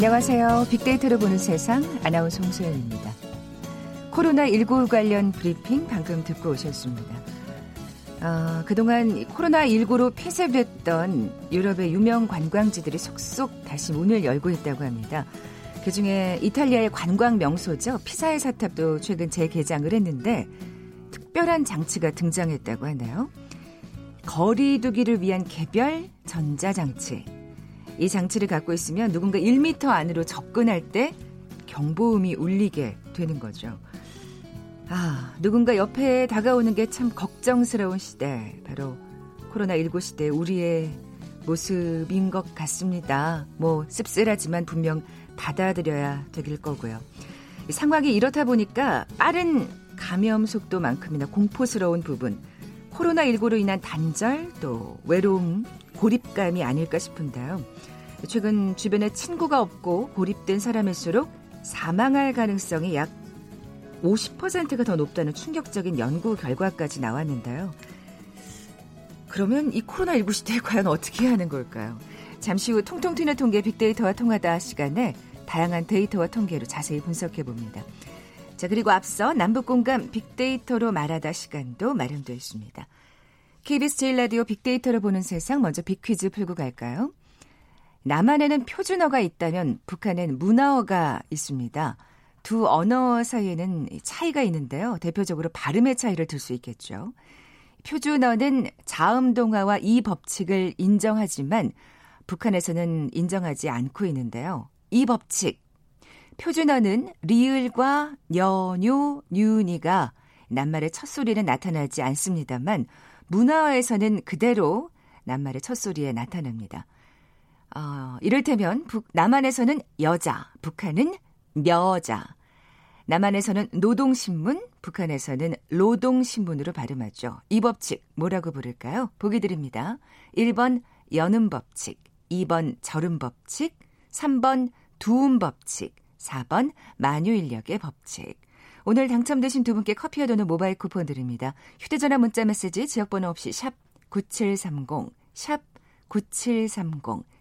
안녕하세요. 빅데이터로 보는 세상 아나운서 홍소연입니다. 코로나19 관련 브리핑 방금 듣고 오셨습니다. 어, 그동안 코로나19로 폐쇄됐던 유럽의 유명 관광지들이 속속 다시 문을 열고 있다고 합니다. 그중에 이탈리아의 관광 명소죠. 피사의 사탑도 최근 재개장을 했는데 특별한 장치가 등장했다고 하나요? 거리두기를 위한 개별 전자장치. 이 장치를 갖고 있으면 누군가 1미터 안으로 접근할 때 경보음이 울리게 되는 거죠. 아, 누군가 옆에 다가오는 게 참 걱정스러운 시대. 바로 코로나19 시대 우리의 모습인 것 같습니다. 뭐 씁쓸하지만 분명 받아들여야 되길 거고요. 상황이 이렇다 보니까 빠른 감염 속도만큼이나 공포스러운 부분, 코로나19로 인한 단절 또 외로움, 고립감이 아닐까 싶은데요. 최근 주변에 친구가 없고 고립된 사람일수록 사망할 가능성이 약 50%가 더 높다는 충격적인 연구 결과까지 나왔는데요. 그러면 이 코로나19 시대에 과연 어떻게 하는 걸까요? 잠시 후 통통 튀는 통계 빅데이터와 통하다 시간에 다양한 데이터와 통계로 자세히 분석해 봅니다. 자, 그리고 앞서 남북 공감 빅데이터로 말하다 시간도 마련되어 있습니다. KBS 제일라디오 빅데이터로 보는 세상 먼저 빅퀴즈 풀고 갈까요? 남한에는 표준어가 있다면 북한엔 문화어가 있습니다. 두 언어 사이에는 차이가 있는데요. 대표적으로 발음의 차이를 들 수 있겠죠. 표준어는 자음 동화와 이 법칙을 인정하지만 북한에서는 인정하지 않고 있는데요. 이 법칙. 표준어는 리을과 연유, 뉴니가 낱말의 첫 소리는 나타나지 않습니다만 문화어에서는 그대로 낱말의 첫 소리에 나타납니다. 어, 이를테면 북, 남한에서는 여자, 북한은 여자. 남한에서는 노동신문, 북한에서는 로동신문으로 발음하죠. 이 법칙 뭐라고 부를까요? 보기 드립니다. 1번 여는 법칙, 2번 절음 법칙, 3번 두음 법칙, 4번 만유인력의 법칙. 오늘 당첨되신 두 분께 커피와 도는 모바일 쿠폰 드립니다. 휴대전화 문자 메시지 지역번호 없이 샵 9730, 샵 9730.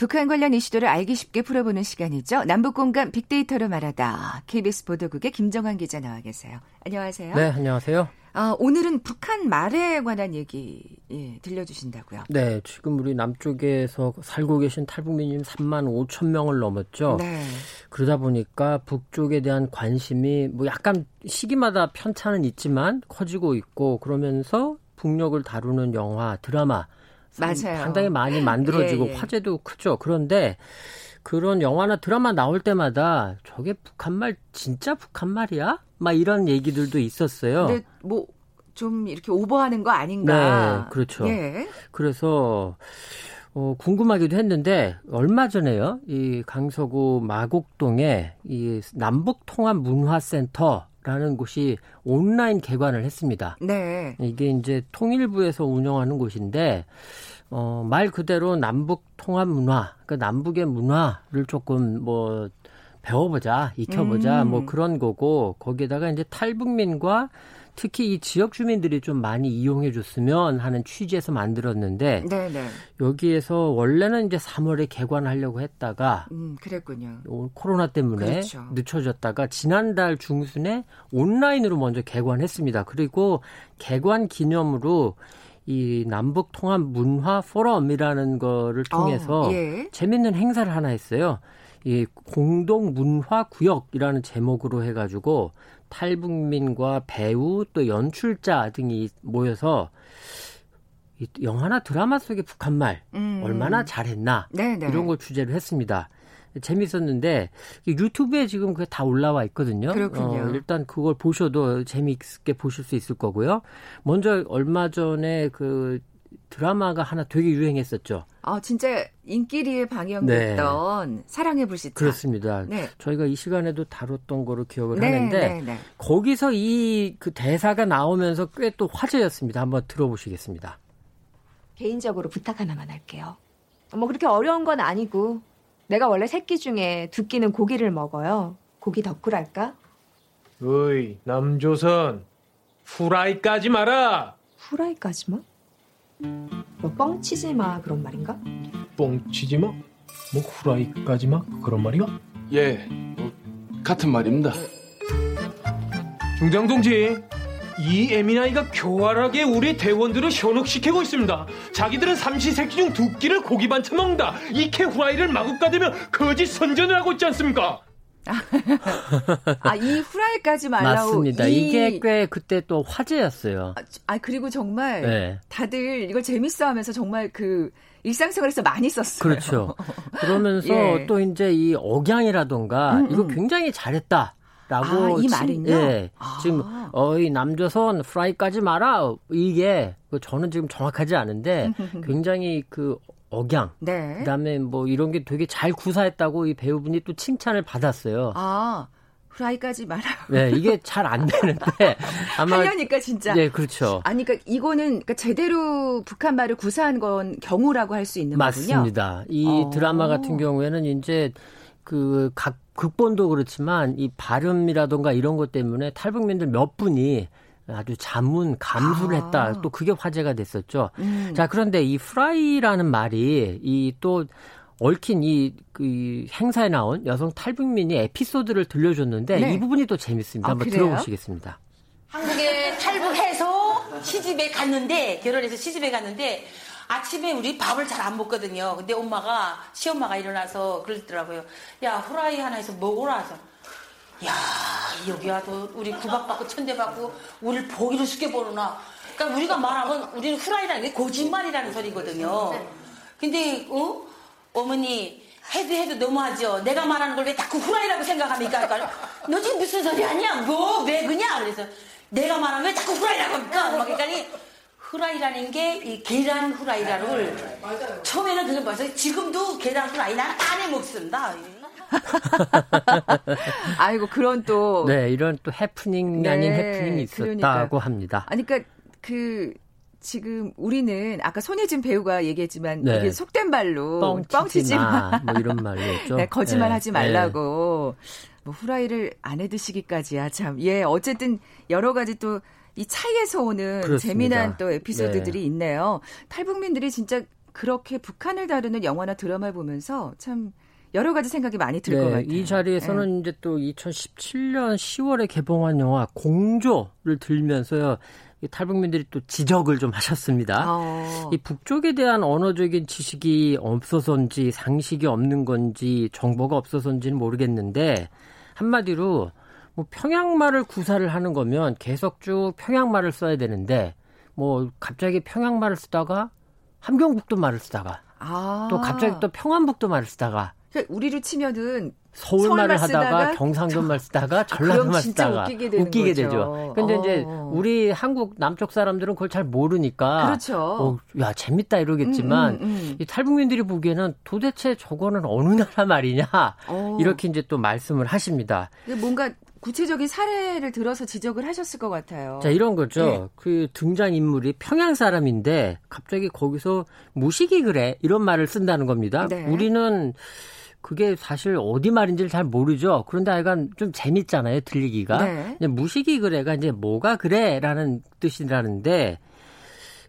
북한 관련 이슈들을 알기 쉽게 풀어보는 시간이죠. 남북 공감 빅데이터로 말하다. KBS 보도국의 김정환 기자 나와 계세요. 안녕하세요. 네, 안녕하세요. 아, 오늘은 북한 말에 관한 얘기 예, 들려주신다고요? 네, 지금 우리 남쪽에서 살고 계신 탈북민님 3만 5천 명을 넘었죠. 네. 그러다 보니까 북쪽에 대한 관심이 뭐 약간 시기마다 편차는 있지만 커지고 있고 그러면서 북녘을 다루는 영화, 드라마 맞아요. 상당히 많이 만들어지고 예, 예. 화제도 크죠. 그런데 그런 영화나 드라마 나올 때마다 저게 북한말 진짜 북한말이야? 막 이런 얘기들도 있었어요. 근데 뭐 좀 이렇게 오버하는 거 아닌가? 네, 그렇죠. 예. 그래서 어, 궁금하기도 했는데 얼마 전에요. 이 강서구 마곡동에 이 남북 통합 문화센터 라는 곳이 온라인 개관을 했습니다. 네. 이게 이제 통일부에서 운영하는 곳인데 어, 말 그대로 남북 통합 문화, 그 남북의 문화를 조금 뭐 배워보자, 익혀보자, 음. 뭐 그런 거고 거기에다가 이제 탈북민과 특히 이 지역 주민들이 좀 많이 이용해 줬으면 하는 취지에서 만들었는데 네네. 여기에서 원래는 이제 3월에 개관하려고 했다가 음, 그랬군요. 코로나 때문에 그렇죠. 늦춰졌다가 지난달 중순에 온라인으로 먼저 개관했습니다. 그리고 개관 기념으로 이 남북 통합 문화 포럼이라는 거를 통해서 어, 예. 재밌는 행사를 하나 했어요. 이 공동 문화 구역이라는 제목으로 해가지고 탈북민과 배우 또 연출자 등이 모여서 이 영화나 드라마 속의 북한말 음. 얼마나 잘했나 네네. 이런 걸 주제로 했습니다. 재밌었는데 유튜브에 지금 그게 다 올라와 있거든요. 그렇군요. 어, 일단 그걸 보셔도 재미있게 보실 수 있을 거고요. 먼저 얼마 전에 그 드라마가 하나 되게 유행했었죠. 아, 진짜 인기리에 방영됐던 네. 사랑의 불시착. 그렇습니다. 네. 저희가 이 시간에도 다뤘던 거로 기억을 네, 하는데 네, 네. 거기서 이 그 대사가 나오면서 꽤 또 화제였습니다. 한번 들어보시겠습니다. 개인적으로 부탁 하나만 할게요. 뭐 그렇게 어려운 건 아니고 내가 원래 새끼 중에 두 끼는 고기를 먹어요. 고기 덕후랄까? 어이 남조선 후라이까지 마라. 후라이까지만? 뭐 뻥치지 마 그런 말인가? 뻥치지 마? 뭐 후라이까지 마 그런 말이가? 예, 뭐, 같은 말입니다. 중장 동지, 이 에미나이가 교활하게 우리 대원들을 현혹시키고 있습니다. 자기들은 삼시세끼 중 두 끼를 고기 반찬 먹는다. 이케 후라이를 마구 까대며 거짓 선전을 하고 있지 않습니까? 아, 이 후라이까지 말라고. 맞습니다. 이... 이게 꽤 그때 또 화제였어요. 아, 아 그리고 정말 네. 다들 이걸 재밌어 하면서 정말 그 일상생활에서 많이 썼어요. 그렇죠. 그러면서 예. 또 이제 이 억양이라던가 음, 음. 이거 굉장히 잘했다. 라고 아, 이 말은요? 예. 아. 지금 어이 남조선 프라이까지 마라 이게 그 저는 지금 정확하지 않은데 굉장히 그 억양. 네. 그 다음에 뭐 이런 게 되게 잘 구사했다고 이 배우분이 또 칭찬을 받았어요. 아. 후라이 까지 말아요. 네, 이게 잘 안 되는데 아마 하려니까 진짜. 네, 그렇죠. 아니 그러니까 이거는 그러니까 제대로 북한 말을 구사한 건 경우라고 할 수 있는 맞습니다. 거군요. 이 어. 드라마 같은 경우에는 이제 그 각 극본도 그렇지만 이 발음이라던가 이런 것 때문에 탈북민들 몇 분이 아주 자문 감수를 아. 했다. 또 그게 화제가 됐었죠. 음. 자, 그런데 이 프라이라는 말이 이 또 얽힌 이, 그 행사에 나온 여성 탈북민이 에피소드를 들려줬는데 네. 이 부분이 또 재밌습니다. 아, 한번 그래요? 들어보시겠습니다. 한국에 탈북해서 시집에 갔는데 결혼해서 시집에 갔는데 아침에 우리 밥을 잘 안 먹거든요. 근데 엄마가 시엄마가 일어나서 그러더라고요. 야 후라이 하나 해서 먹어라. 해서 야 여기 와도 우리 구박받고 천대받고 우리를 보기를 쉽게 보느나 그러니까 우리가 말하면 우리는 후라이라는 게 거짓말이라는 소리거든요 근데 어? 어머니 해도 해도 너무하죠 내가 말하는 걸 왜 자꾸 후라이라고 생각합니까 그러니까 너 지금 무슨 소리 하냐 뭐 왜 그냐 그래서 내가 말하면 왜 자꾸 후라이라고 합니까 막 그러니까 후라이라는 게 이 계란 후라이라를 처음에는 그걸 봐서 지금도 계란 후라이 나는 안해 먹습니다 아이고 그런 또 네, 이런 또 해프닝 네, 아닌 해프닝이 있었다고 그러니까. 합니다. 아니 그러니까 그 지금 우리는 아까 손예진 배우가 얘기했지만 네. 이게 속된 말로 뻥치지 마, 뭐 이런 말이었죠. 네, 거짓말하지 네. 말라고 뭐 후라이를 안 해 드시기까지야 참. 예, 어쨌든 여러 가지 또 이 차이에서 오는 그렇습니다. 재미난 또 에피소드들이 네. 있네요. 탈북민들이 진짜 그렇게 북한을 다루는 영화나 드라마를 보면서 참 여러 가지 생각이 많이 들것 네, 같아요. 이 자리에서는 네. 이제 또 2017년 10월에 개봉한 영화 공조를 들면서요. 이 탈북민들이 또 지적을 좀 하셨습니다. 어. 이 북쪽에 대한 언어적인 지식이 없어서인지 상식이 없는 건지 정보가 없어서인지는 모르겠는데 한마디로 뭐 평양말을 구사를 하는 거면 계속 쭉 평양말을 써야 되는데 뭐 갑자기 평양말을 쓰다가 함경북도 말을 쓰다가 아. 또 갑자기 또 평안북도 말을 쓰다가 그러니까 우리로 치면은 서울 말을 하다가 경상도 말 쓰다가 전라도 말 쓰다가 웃기게, 웃기게 되죠. 근데 어. 이제 우리 한국 남쪽 사람들은 그걸 잘 모르니까 그렇죠. 어, 야 재밌다 이러겠지만 음, 음, 음. 이 탈북민들이 보기에는 도대체 저거는 어느 나라 말이냐 어. 이렇게 이제 또 말씀을 하십니다. 뭔가 구체적인 사례를 들어서 지적을 하셨을 것 같아요. 자, 이런 거죠. 네. 그 등장 인물이 평양 사람인데 갑자기 거기서 무식이 그래 이런 말을 쓴다는 겁니다. 네. 우리는 그게 사실 어디 말인지를 잘 모르죠. 그런데 약간 좀 재밌잖아요, 들리기가. 네. 무식이 그래가 이제 뭐가 그래라는 뜻이라는데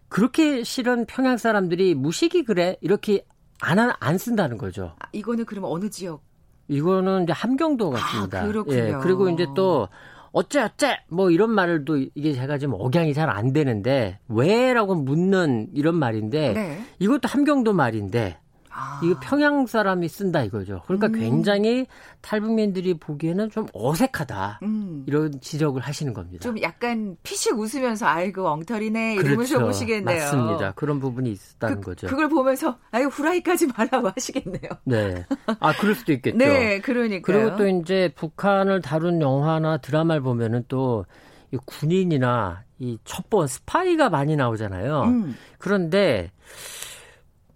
그렇게 실은 평양 사람들이 무식이 그래 이렇게 안, 안 쓴다는 거죠. 아, 이거는 그러면 어느 지역? 이거는 이제 함경도 같습니다. 아, 그렇군요. 예, 그리고 이제 또 어째 어째 뭐 이런 말을 또 이게 제가 지금 억양이 잘 안 되는데 왜라고 묻는 이런 말인데 네. 이것도 함경도 말인데 아. 이거 평양 사람이 쓴다 이거죠. 그러니까 음. 굉장히 탈북민들이 보기에는 좀 어색하다. 음. 이런 지적을 하시는 겁니다. 좀 약간 피식 웃으면서 아이고 엉터리네 이러면서 그렇죠. 보시겠네요. 맞습니다. 그런 부분이 있다는 그, 거죠. 그걸 보면서 아유 후라이까지 말라고 하시겠네요. 네. 아 그럴 수도 있겠죠. 네, 그러니까. 그리고 또 이제 북한을 다룬 영화나 드라마를 보면은 또 이 군인이나 이 첩보 스파이가 많이 나오잖아요. 음. 그런데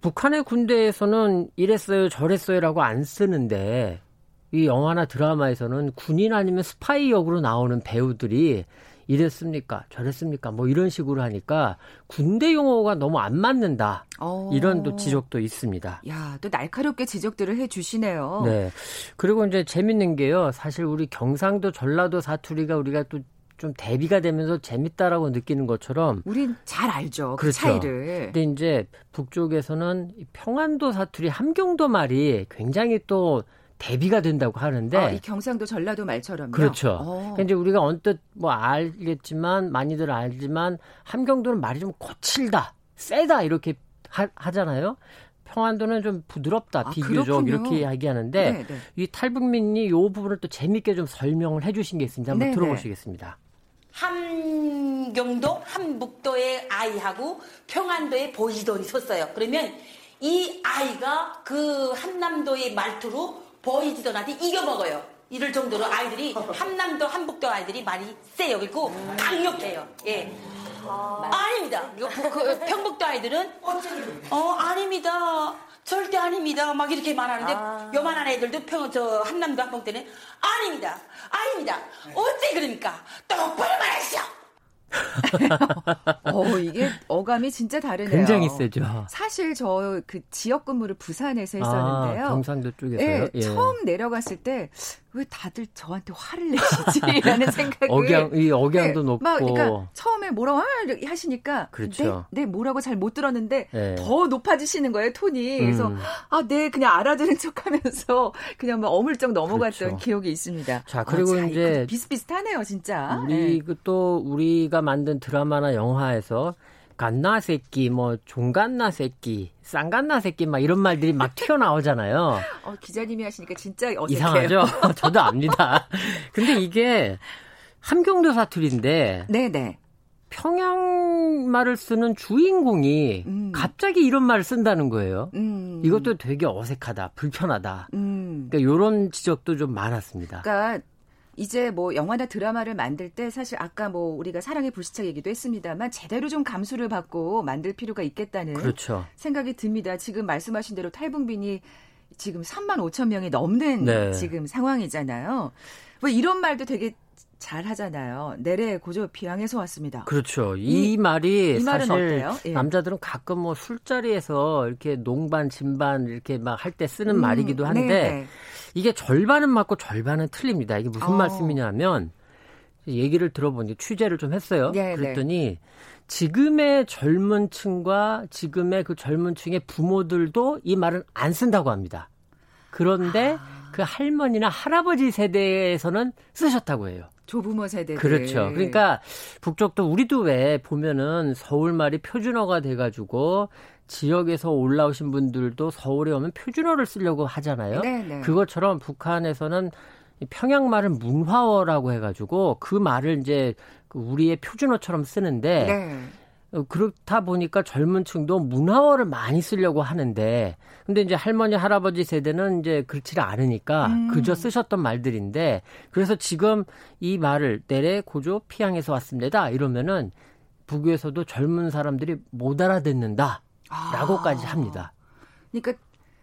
북한의 군대에서는 이랬어요, 저랬어요라고 안 쓰는데 이 영화나 드라마에서는 군인 아니면 스파이 역으로 나오는 배우들이 이랬습니까? 저랬습니까? 뭐 이런 식으로 하니까 군대 용어가 너무 안 맞는다. 오. 어. 이런 또 지적도 있습니다. 야, 또 날카롭게 지적들을 해 주시네요. 네. 그리고 이제 재밌는 게요. 사실 우리 경상도 전라도 사투리가 우리가 또 좀 대비가 되면서 재밌다라고 느끼는 것처럼 우린 잘 알죠. 그 그렇죠. 차이를. 근데 이제 북쪽에서는 평안도 사투리 함경도 말이 굉장히 또 대비가 된다고 하는데 아, 이 경상도 전라도 말처럼요. 그렇죠. 어. 그러니까 이제 우리가 언뜻 뭐 알겠지만 많이들 알지만 함경도는 말이 좀 거칠다, 세다 이렇게 하, 잖아요 평안도는 좀 부드럽다, 아, 비교적 그렇군요. 이렇게 이야기하는데 네, 네. 이 탈북민이 이 부분을 또 재밌게 좀 설명을 해주신 게 있습니다. 한번 네, 네. 들어보시겠습니다. 함경도, 함북도의 아이하고 평안도의 보이돈이 섰어요. 그러면 이 아이가 그 한남도의 말투로 보이지도나한테 이겨먹어요. 이럴 정도로 아이들이 한남도 한북도 아이들이 말이 세요. 그리고 강력해요. 예. 아, 닙니다 그 평북도 아이들은 어 아닙니다. 절대 아닙니다. 막 이렇게 말하는데 아. 요만한 애들도 평 저 한남도 한북 때는 아닙니다. 아닙니다. 어째 그러니까 똑바로 말하시오. 어, 이게 어감이 진짜 다르네요. 굉장히 세죠. 사실 저 그 지역 근무를 부산에서 했었는데요. 아, 경상도 쪽에서요? 네, 예. 처음 내려갔을 때 왜 다들 저한테 화를 내시지라는 생각을 억양 이 억양도 네, 높고 막 그러니까 처음에 뭐라고 하시니까 그렇죠. 네, 네 뭐라고 잘 못 들었는데 네. 더 높아지시는 거예요 톤이. 그래서 음. 아네 그냥 알아들은 척하면서 그냥 막 어물쩍 넘어갔던 그렇죠. 기억이 있습니다. 자 그리고 아, 자, 이제 비슷비슷하네요 진짜. 우리 네. 그또 우리가 만든 드라마나 영화에서 갓나 새끼, 뭐 종갓나 새끼, 쌍갓나 새끼 막 이런 말들이 막 튀어나오잖아요. 어, 기자님이 하시니까 진짜 어색해요. 이상하죠? 저도 압니다. 근데 이게 함경도 사투리인데 네네. 평양 말을 쓰는 주인공이 음. 갑자기 이런 말을 쓴다는 거예요. 음. 이것도 되게 어색하다, 불편하다. 음. 그러니까 이런 지적도 좀 많았습니다. 그러니까 이제 뭐 영화나 드라마를 만들 때 사실 아까 뭐 우리가 사랑의 불시착 얘기도 했습니다만 제대로 좀 감수를 받고 만들 필요가 있겠다는 그렇죠. 생각이 듭니다. 지금 말씀하신 대로 탈북민이 지금 3만 5천 명이 넘는 네. 지금 상황이잖아요. 뭐 이런 말도 되게 잘 하잖아요. 내래 고조 비양에서 왔습니다. 그렇죠. 이, 이 말이 이 사실 어때요? 예. 남자들은 가끔 뭐 술자리에서 이렇게 농반 진반 이렇게 막 할 때 쓰는 음, 말이기도 한데 네네. 네. 이게 절반은 맞고 절반은 틀립니다. 이게 무슨 어. 말씀이냐면 얘기를 들어보니 취재를 좀 했어요. 네, 네. 그랬더니 지금의 젊은 층과 지금의 그 젊은 층의 부모들도 이 말은 안 쓴다고 합니다. 그런데 아. 그 할머니나 할아버지 세대에서는 쓰셨다고 해요. 조부모 세대 그렇죠. 그러니까 북쪽도 우리도 왜 보면은 서울말이 표준어가 돼가지고 지역에서 올라오신 분들도 서울에 오면 표준어를 쓰려고 하잖아요. 네네. 네. 그것처럼 북한에서는 평양말은 문화어라고 해가지고 그 말을 이제 그 우리의 표준어처럼 쓰는데 네. 어, 그렇다 보니까 젊은 층도 문화어를 많이 쓰려고 하는데 근데 이제 할머니 할아버지 세대는 이제 그렇지를 않으니까 음. 그저 쓰셨던 말들인데 그래서 지금 이 말을 내래 고조 피양에서 왔습니다 이러면은 북에서도 젊은 사람들이 못 알아듣는다. 라고까지 아. 합니다. 그러니까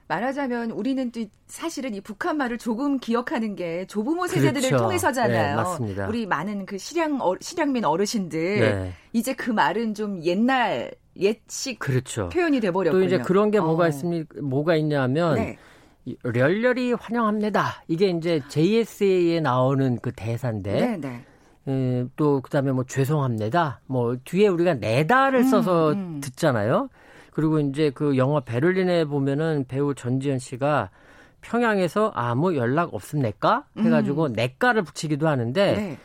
말하자면 우리는 또 사실은 이 북한 말을 조금 기억하는 게 조부모 세대들을 그렇죠. 통해서잖아요. 네, 맞습니다. 우리 많은 그 실향 어, 실향민 어르신들 네. 이제 그 말은 좀 옛날 옛식 그렇죠. 표현이 돼 버렸고요. 또 이제 그런 게 뭐가 어. 있습니 뭐가 있냐면 네. 열렬히 환영합니다. 이게 이제 JSA에 나오는 그 대사인데 네, 네. 에, 또 그다음에 뭐 죄송합니다. 뭐 뒤에 우리가 내다를 써서 음, 음. 듣잖아요. 그리고 이제 그 영화 베를린에 보면은 배우 전지현 씨가 평양에서 아무 연락 없습니까? 해가지고 음. 내가를 붙이기도 하는데 네.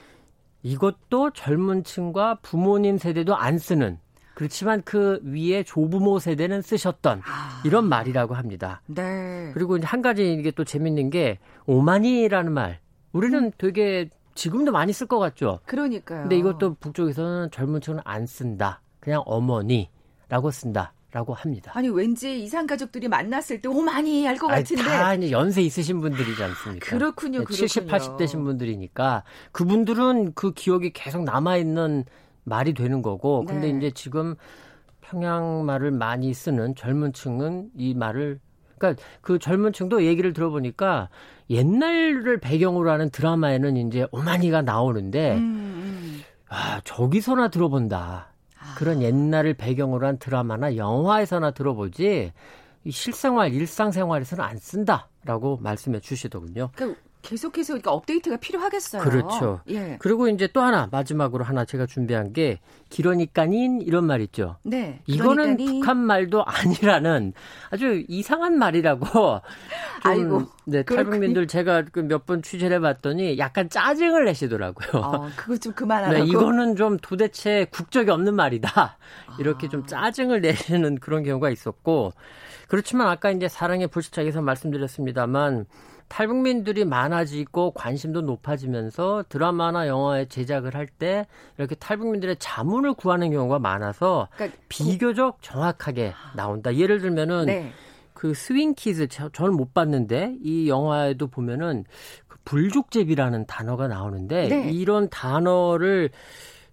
이것도 젊은 층과 부모님 세대도 안 쓰는 그렇지만 그 위에 조부모 세대는 쓰셨던 아. 이런 말이라고 합니다. 네. 그리고 이제 한 가지 이게 또 재밌는 게 오마니라는 말. 우리는 음. 되게 지금도 많이 쓸 것 같죠. 그러니까요. 근데 이것도 북쪽에서는 젊은 층은 안 쓴다. 그냥 어머니라고 쓴다. 라고 합니다. 아니 왠지 이상 가족들이 만났을 때 오 많이 알 것 같은데 다 이제 연세 있으신 분들이지 않습니까? 그렇군요, 그렇군요. 70, 80대신 분들이니까 그분들은 그 기억이 계속 남아 있는 말이 되는 거고 근데 네. 이제 지금 평양 말을 많이 쓰는 젊은 층은 이 말을 그러니까 그 젊은 층도 얘기를 들어보니까 옛날을 배경으로 하는 드라마에는 이제 오마니가 나오는데 음, 음. 아 저기서나 들어본다 아. 그런 옛날을 배경으로 한 드라마나 영화에서나 들어보지 실생활 일상생활에서는 안 쓴다라고 말씀해 주시더군요. 그러니까 계속해서 그러니까 업데이트가 필요하겠어요. 그렇죠. 예. 그리고 이제 또 하나 마지막으로 하나 제가 준비한 게 기러니까닌 이런 말 있죠. 네. 이거는 그러니까니... 북한 말도 아니라는 아주 이상한 말이라고 좀 아이고, 네, 탈북민들 제가 그몇번 취재를 해봤더니 약간 짜증을 내시더라고요. 어, 그거 좀 그만하라고. 네, 이거는 좀 도대체 국적이 없는 말이다. 이렇게 아. 좀 짜증을 내시는 그런 경우가 있었고 그렇지만 아까 이제 사랑의 불시착에서 말씀드렸습니다만 탈북민들이 많아지고 관심도 높아지면서 드라마나 영화에 제작을 할 때 이렇게 탈북민들의 자문을 구하는 경우가 많아서 그러니까 비교적 정확하게 나온다. 예를 들면은 네. 그 스윙 키즈 저는 못 봤는데 이 영화에도 보면은 그 불족제비라는 단어가 나오는데 네. 이런 단어를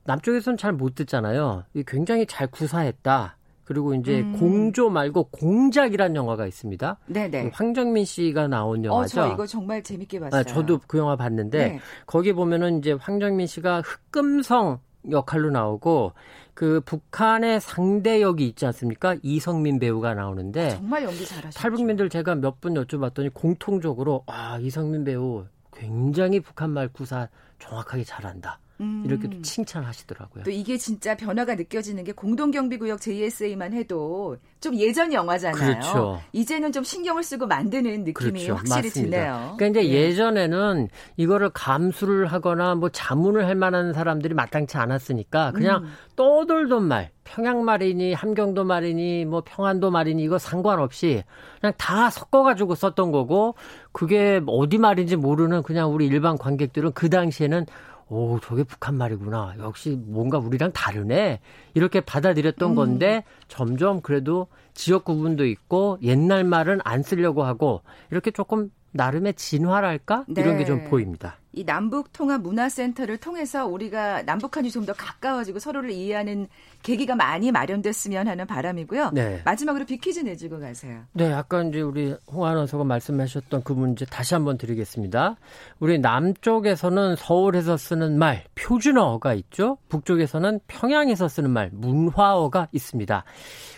남쪽에서는 잘 못 듣잖아요. 굉장히 잘 구사했다. 그리고 이제 음. 공조 말고 공작이라는 영화가 있습니다. 네네. 그 황정민 씨가 나온 어, 영화죠. 어, 저 이거 정말 재밌게 봤어요. 아, 저도 그 영화 봤는데 네. 거기 보면은 이제 황정민 씨가 흑금성 역할로 나오고 그 북한의 상대 역이 있지 않습니까? 이성민 배우가 나오는데 아, 정말 연기 잘하시죠. 탈북민들 제가 몇 분 여쭤봤더니 공통적으로 아 이성민 배우 굉장히 북한 말 구사 정확하게 잘한다. 음. 이렇게 또 칭찬하시더라고요. 또 이게 진짜 변화가 느껴지는 게 공동경비구역 JSA만 해도 좀 예전 영화잖아요. 그렇죠. 이제는 좀 신경을 쓰고 만드는 느낌이 그렇죠. 확실히 맞습니다. 드네요. 그러니까 이제 예. 예전에는 이거를 감수를 하거나 뭐 자문을 할 만한 사람들이 마땅치 않았으니까 그냥 음. 떠돌던 말, 평양 말이니 함경도 말이니 뭐 평안도 말이니 이거 상관없이 그냥 다 섞어가지고 썼던 거고 그게 어디 말인지 모르는 그냥 우리 일반 관객들은 그 당시에는 오, 저게 북한 말이구나. 역시 뭔가 우리랑 다르네. 이렇게 받아들였던 음. 건데 점점 그래도 지역 구분도 있고 옛날 말은 안 쓰려고 하고 이렇게 조금 나름의 진화랄까? 네. 이런 게 좀 보입니다. 이 남북 통합 문화센터를 통해서 우리가 남북한이 좀 더 가까워지고 서로를 이해하는 계기가 많이 마련됐으면 하는 바람이고요. 네. 마지막으로 비키즈 내주고 가세요. 네, 아까 이제 우리 홍 아나운서가 말씀하셨던 그 문제 다시 한번 드리겠습니다. 우리 남쪽에서는 서울에서 쓰는 말 표준어가 있죠. 북쪽에서는 평양에서 쓰는 말 문화어가 있습니다.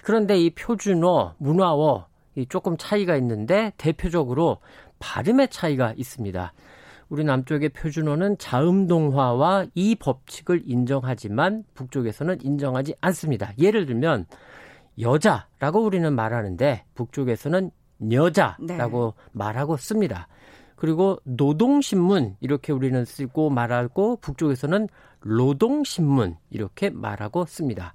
그런데 이 표준어, 문화어 이 조금 차이가 있는데 대표적으로 발음의 차이가 있습니다. 우리 남쪽의 표준어는 자음동화와 이 법칙을 인정하지만 북쪽에서는 인정하지 않습니다. 예를 들면 여자라고 우리는 말하는데 북쪽에서는 여자라고 네. 말하고 씁니다. 그리고 노동신문 이렇게 우리는 쓰고 말하고 북쪽에서는 노동신문 이렇게 말하고 씁니다.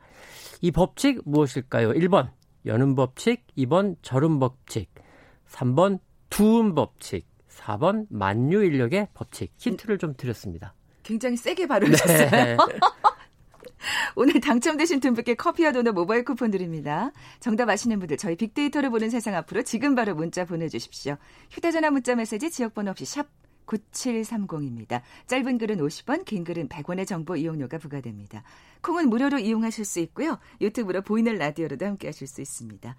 이 법칙 무엇일까요? 1번 여는 법칙, 2번 절음 법칙, 3번 두음 법칙, 4번 만유 인력의 법칙. 힌트를 좀 드렸습니다. 굉장히 세게 발음하셨어요. 네. 오늘 당첨되신 두 분께 커피와 도넛 모바일 쿠폰 드립니다. 정답 아시는 분들 저희 빅데이터를 보는 세상 앞으로 지금 바로 문자 보내주십시오. 휴대전화 문자 메시지 지역번호 없이 샵 9730입니다. 짧은 글은 50원, 긴 글은 100원의 정보 이용료가 부과됩니다. 콩은 무료로 이용하실 수 있고요. 유튜브로 보이는 라디오로도 함께 하실 수 있습니다.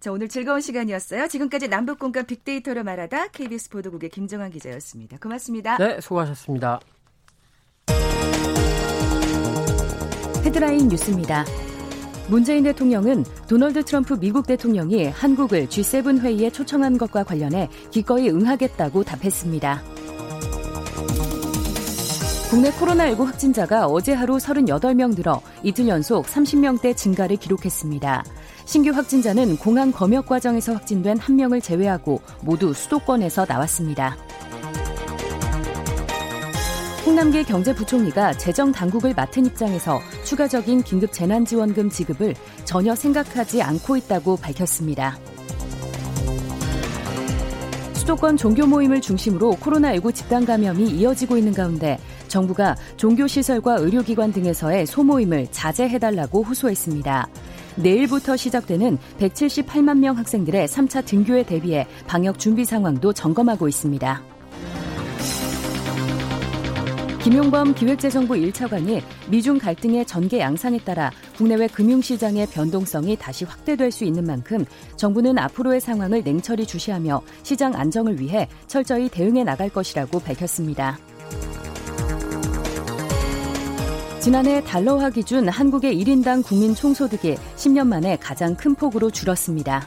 자, 오늘 즐거운 시간이었어요. 지금까지 남북공간 빅데이터로 말하다 KBS 보도국의 김정환 기자였습니다. 고맙습니다. 네, 수고하셨습니다. 헤드라인 뉴스입니다. 문재인 대통령은 도널드 트럼프 미국 대통령이 한국을 G7 회의에 초청한 것과 관련해 기꺼이 응하겠다고 답했습니다. 국내 코로나19 확진자가 어제 하루 38명 늘어 이틀 연속 30명대 증가를 기록했습니다. 신규 확진자는 공항 검역 과정에서 확진된 한 명을 제외하고 모두 수도권에서 나왔습니다. 홍남기 경제부총리가 재정 당국을 맡은 입장에서 추가적인 긴급 재난지원금 지급을 전혀 생각하지 않고 있다고 밝혔습니다. 수도권 종교 모임을 중심으로 코로나19 집단 감염이 이어지고 있는 가운데 정부가 종교시설과 의료기관 등에서의 소모임을 자제해달라고 호소했습니다. 내일부터 시작되는 178만 명 학생들의 3차 등교에 대비해 방역 준비 상황도 점검하고 있습니다. 김용범 기획재정부 1차관이 미중 갈등의 전개 양상에 따라 국내외 금융시장의 변동성이 다시 확대될 수 있는 만큼 정부는 앞으로의 상황을 냉철히 주시하며 시장 안정을 위해 철저히 대응해 나갈 것이라고 밝혔습니다. 지난해 달러화 기준 한국의 1인당 국민 총소득이 10년 만에 가장 큰 폭으로 줄었습니다.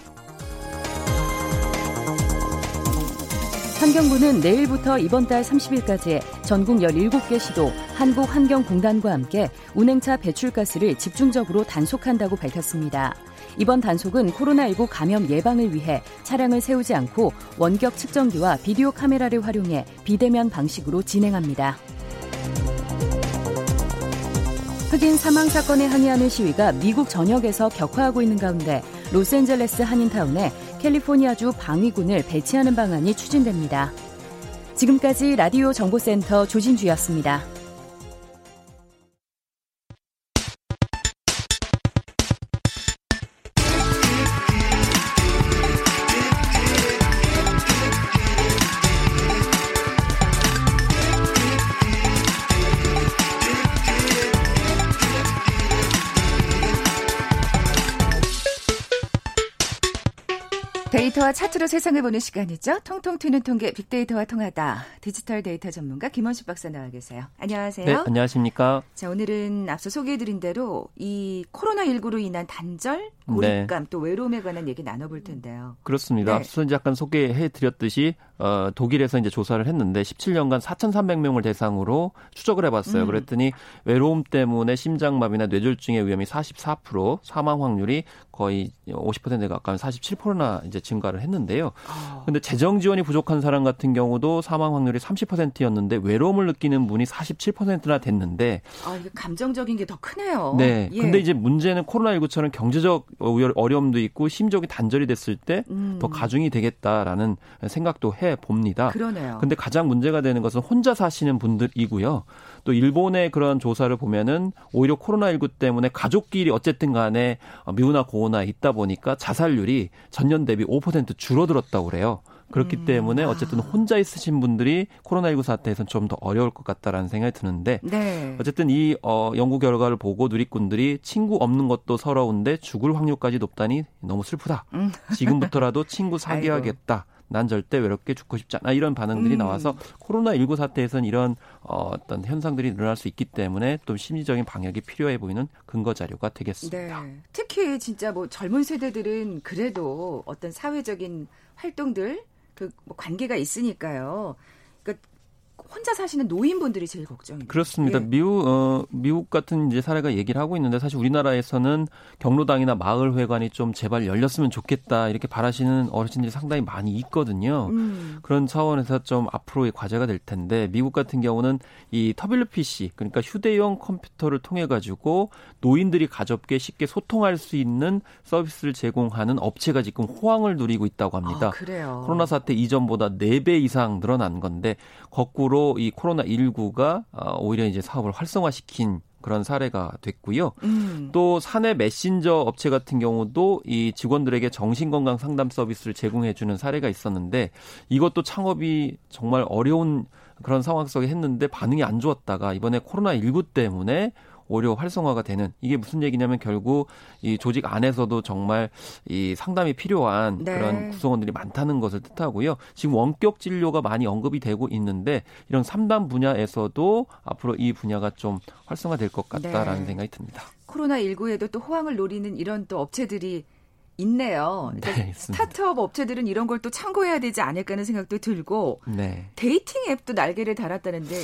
환경부는 내일부터 이번 달 30일까지 전국 17개 시도 한국환경공단과 함께 운행차 배출가스를 집중적으로 단속한다고 밝혔습니다. 이번 단속은 코로나19 감염 예방을 위해 차량을 세우지 않고 원격 측정기와 비디오 카메라를 활용해 비대면 방식으로 진행합니다. 흑인 사망 사건에 항의하는 시위가 미국 전역에서 격화하고 있는 가운데 로스앤젤레스 한인타운에 캘리포니아주 방위군을 배치하는 방안이 추진됩니다. 지금까지 라디오 정보센터 조진주였습니다. 데이터와 차트로 세상을 보는 시간이죠. 통통 튀는 통계 빅데이터와 통하다. 디지털 데이터 전문가 김원식 박사 나와 계세요. 안녕하세요. 네, 안녕하십니까. 자, 오늘은 앞서 소개해드린 대로 이 코로나19로 인한 단절, 고립감, 네. 또 외로움에 관한 얘기 나눠볼 텐데요. 그렇습니다. 네. 앞서 이제 약간 소개해드렸듯이 어, 독일에서 이제 조사를 했는데 17년간 4,300명을 대상으로 추적을 해봤어요. 음. 그랬더니 외로움 때문에 심장마비나 뇌졸중의 위험이 44%, 사망 확률이 거의 50%에 가까운 47%나 이제 증가를 했는데요. 어. 근데 재정 지원이 부족한 사람 같은 경우도 사망 확률이 30%였는데 외로움을 느끼는 분이 47%나 됐는데 아, 이게 감정적인 게 더 크네요. 네. 예. 근데 이제 문제는 코로나19처럼 경제적 어려움도 있고 심적이 단절이 됐을 때더 음. 가중이 되겠다라는 생각도 해 봅니다. 그러네요. 근데 가장 문제가 되는 것은 혼자 사시는 분들이고요. 또 일본의 그런 조사를 보면은 오히려 코로나19 때문에 가족끼리 어쨌든 간에 미우나 고우나 있다 보니까 자살률이 전년 대비 5% 줄어들었다고 그래요. 그렇기 음. 때문에 어쨌든 혼자 있으신 분들이 코로나19 사태에서는 좀더 어려울 것 같다라는 생각이 드는데 네. 어쨌든 이 어, 연구 결과를 보고 누리꾼들이 친구 없는 것도 서러운데 죽을 확률까지 높다니 너무 슬프다. 음. 지금부터라도 친구 사귀어야겠다. 난 절대 외롭게 죽고 싶지 않아 이런 반응들이 음. 나와서 코로나19 사태에서는 이런 어, 어떤 현상들이 늘어날 수 있기 때문에 또 심리적인 방역이 필요해 보이는 근거 자료가 되겠습니다. 네. 특히 진짜 뭐 젊은 세대들은 그래도 어떤 사회적인 활동들 그뭐 관계가 있으니까요. 그러니까 혼자 사시는 노인분들이 제일 걱정입니다. 그렇습니다. 예. 미국 어, 미국 같은 이제 사례가 얘기를 하고 있는데 사실 우리나라에서는 경로당이나 마을 회관이 좀 제발 열렸으면 좋겠다 이렇게 바라시는 어르신들이 상당히 많이 있거든요. 음. 그런 차원에서 좀 앞으로의 과제가 될 텐데 미국 같은 경우는 이 WPC 그러니까 휴대용 컴퓨터를 통해 가지고 노인들이 가볍게 쉽게 소통할 수 있는 서비스를 제공하는 업체가 지금 호황을 누리고 있다고 합니다. 아, 그래요. 코로나 사태 이전보다 4배 이상 늘어난 건데 거꾸로 이 코로나 19가 어, 오히려 이제 사업을 활성화시킨 그런 사례가 됐고요. 음. 또 사내 메신저 업체 같은 경우도 이 직원들에게 정신건강 상담 서비스를 제공해 주는 사례가 있었는데 이것도 창업이 정말 어려운 그런 상황 속에 했는데 반응이 안 좋았다가 이번에 코로나 19 때문에 오히려 활성화가 되는 이게 무슨 얘기냐면 결국 이 조직 안에서도 정말 이 상담이 필요한 네. 그런 구성원들이 많다는 것을 뜻하고요. 지금 원격 진료가 많이 언급이 되고 있는데 이런 상담 분야에서도 앞으로 이 분야가 좀 활성화될 것 같다라는 네. 생각이 듭니다. 코로나 19에도 또 호황을 노리는 이런 또 업체들이 있네요. 그러니까 네, 스타트업 업체들은 이런 걸 또 참고해야 되지 않을까 하는 생각도 들고 네. dating 앱도 날개를 달았다는데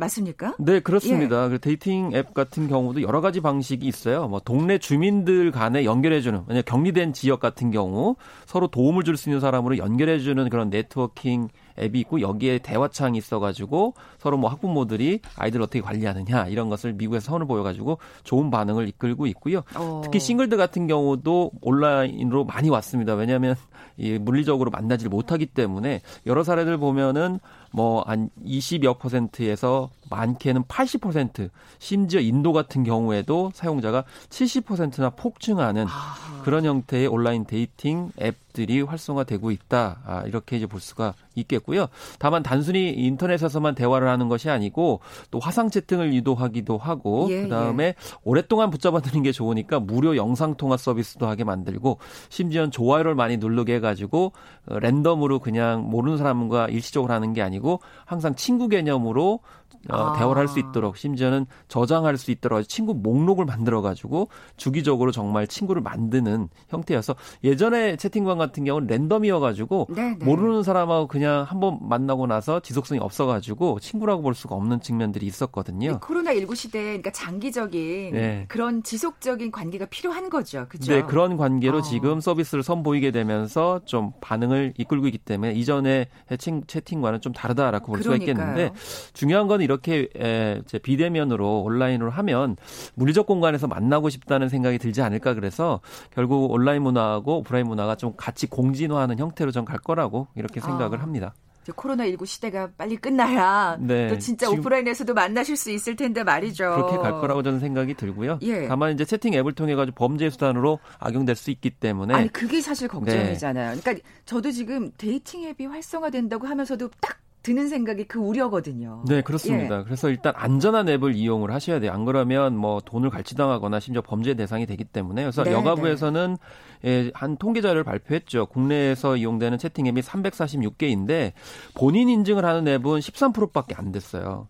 맞습니까? 네, 그렇습니다. 예. 그 dating 앱 같은 경우도 여러 가지 방식이 있어요. 뭐 동네 주민들 간에 연결해주는, 만약 격리된 지역 같은 경우 서로 도움을 줄 수 있는 사람으로 연결해주는 그런 네트워킹 앱이 있고 여기에 대화창이 있어가지고 서로 뭐 학부모들이 아이들 어떻게 관리하느냐 이런 것을 미국에서 선을 보여가지고 좋은 반응을 이끌고 있고요. 어. 특히 싱글들 같은 경우도 온라인으로 많이 왔습니다. 왜냐하면 이 물리적으로 만나지를 못하기 때문에 여러 사례들 보면은 뭐 한 20여 퍼센트에서 많게는 80% 심지어 인도 같은 경우에도 사용자가 70%나 폭증하는 아. 그런 형태의 온라인 dating 앱들이 활성화되고 있다. 아, 이렇게 이제 볼 수가 있겠고요. 다만 단순히 인터넷에서만 대화를 하는 것이 아니고 또 화상 채팅을 유도하기도 하고 예, 그다음에 예. 오랫동안 붙잡아 두는 게 좋으니까 무료 영상 통화 서비스도 하게 만들고 심지어는 좋아요를 많이 누르게 해 가지고 어, 랜덤으로 그냥 모르는 사람과 일시적으로 하는 게 아니고 항상 친구 개념으로 어, 아. 대화를 할 수 있도록 심지어는 저장할 수 있도록 친구 목록을 만들어 가지고 주기적으로 정말 친구를 만드는 형태여서 예전에 채팅방 같은 경우는 랜덤이어 가지고 네, 네. 모르는 사람하고 그냥 한번 만나고 나서 지속성이 없어 가지고 친구라고 볼 수가 없는 측면들이 있었거든요. 코로나 19 시대에 그러니까 장기적인 네. 그런 지속적인 관계가 필요한 거죠. 그죠? 네, 그런 관계로 어. 지금 서비스를 선보이게 되면서 좀 반응을 이끌고 있기 때문에 이전에 채팅 채팅과는 좀 다르다라고 볼 그러니까요. 수가 있겠는데 중요한 건 이렇게 에, 비대면으로 온라인으로 하면 물리적 공간에서 만나고 싶다는 생각이 들지 않을까 그래서 결국 온라인 문화하고 오프라인 문화가 좀 같이 공진화하는 형태로 좀 갈 거라고 이렇게 생각을 아. 합니다. 코로나19 시대가 빨리 끝나야 네. 또 진짜 오프라인에서도 만나실 수 있을 텐데 말이죠. 그렇게 갈 거라고 저는 생각이 들고요. 예. 다만 이제 채팅 앱을 통해 가지고 범죄 수단으로 악용될 수 있기 때문에 아니 그게 사실 걱정이잖아요. 네. 그러니까 저도 지금 dating 앱이 활성화된다고 하면서도 딱 드는 생각이 그 우려거든요. 네, 그렇습니다. 예. 그래서 일단 안전한 앱을 이용을 하셔야 돼요. 안 그러면 뭐 돈을 갈취당하거나 심지어 범죄 대상이 되기 때문에 그래서 네, 여가부에서는 네. 예, 한 통계 자료를 발표했죠. 국내에서 이용되는 채팅 앱이 346개인데 본인 인증을 하는 앱은 13%밖에 안 됐어요.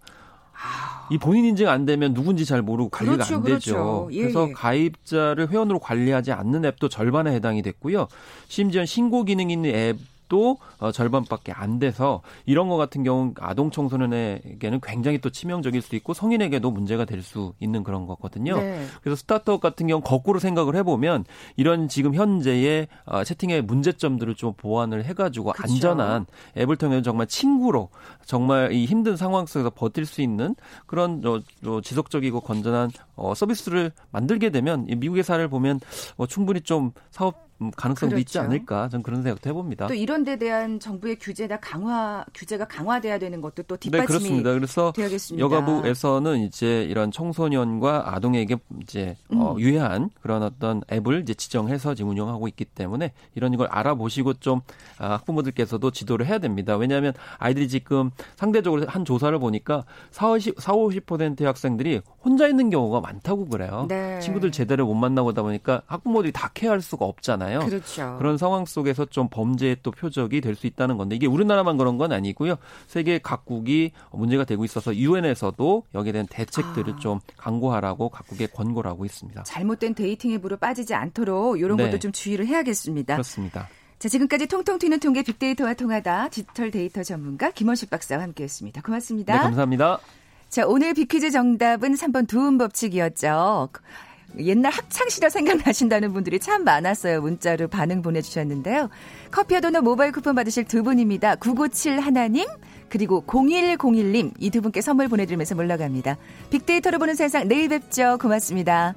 이 본인 인증 안 되면 누군지 잘 모르고 관리가 그렇죠, 안 되죠. 그렇죠. 예, 그래서 예. 가입자를 회원으로 관리하지 않는 앱도 절반에 해당이 됐고요. 심지어 신고 기능 있는 앱 또 어, 절반밖에 안 돼서 이런 거 같은 경우 아동 청소년에게는 굉장히 또 치명적일 수 있고 성인에게도 문제가 될 수 있는 그런 거거든요. 네. 그래서 스타트업 같은 경우 거꾸로 생각을 해보면 이런 지금 현재의 어, 채팅의 문제점들을 좀 보완을 해가지고 그쵸. 안전한 앱을 통해서 정말 친구로 정말 이 힘든 상황 속에서 버틸 수 있는 그런 어, 어, 지속적이고 건전한 어, 서비스를 만들게 되면 미국의 사례를 보면 어, 충분히 좀 사업 음, 가능성도 그렇죠. 있지 않을까 저는 그런 생각도 해봅니다. 또 이런 데 대한 정부의 규제나 강화 규제가 강화돼야 되는 것도 또 뒷받침이 네, 그렇습니다. 그래서 되야겠습니다. 여가부에서는 이제 이런 청소년과 아동에게 이제 어, 음. 어, 유해한 그런 어떤 앱을 이제 지정해서 지금 운영하고 있기 때문에 이런 걸 알아보시고 좀 아, 학부모들께서도 지도를 해야 됩니다. 왜냐하면 아이들이 지금 상대적으로 한 조사를 보니까 40, 40 50%의 학생들이 혼자 있는 경우가 많다고 그래요. 네. 친구들 제대로 못 만나보다 보니까 학부모들이 다 care할 수가 없잖아요. 그렇죠. 그런 상황 속에서 좀 범죄의 또 표적이 될 수 있다는 건데 이게 우리나라만 그런 건 아니고요. 세계 각국이 문제가 되고 있어서 유엔에서도 여기에 대한 대책들을 아. 좀 강구하라고 각국에 권고를 하고 있습니다. 잘못된 dating 앱으로 빠지지 않도록 이런 네. 것도 좀 주의를 해야겠습니다. 그렇습니다. 자, 지금까지 통통 튀는 통계 빅데이터와 통하다 디지털 데이터 전문가 김원식 박사와 함께했습니다. 고맙습니다. 네, 감사합니다. 자, 오늘 빅퀴즈 정답은 3번 두음 법칙이었죠. 옛날 학창시절 생각나신다는 분들이 참 많았어요. 문자로 반응 보내주셨는데요. 커피와 도넛 모바일 쿠폰 받으실 두 분입니다. 997 하나님 그리고 0101님 이 두 분께 선물 보내드리면서 물러갑니다. 빅데이터로 보는 세상 내일 뵙죠. 고맙습니다.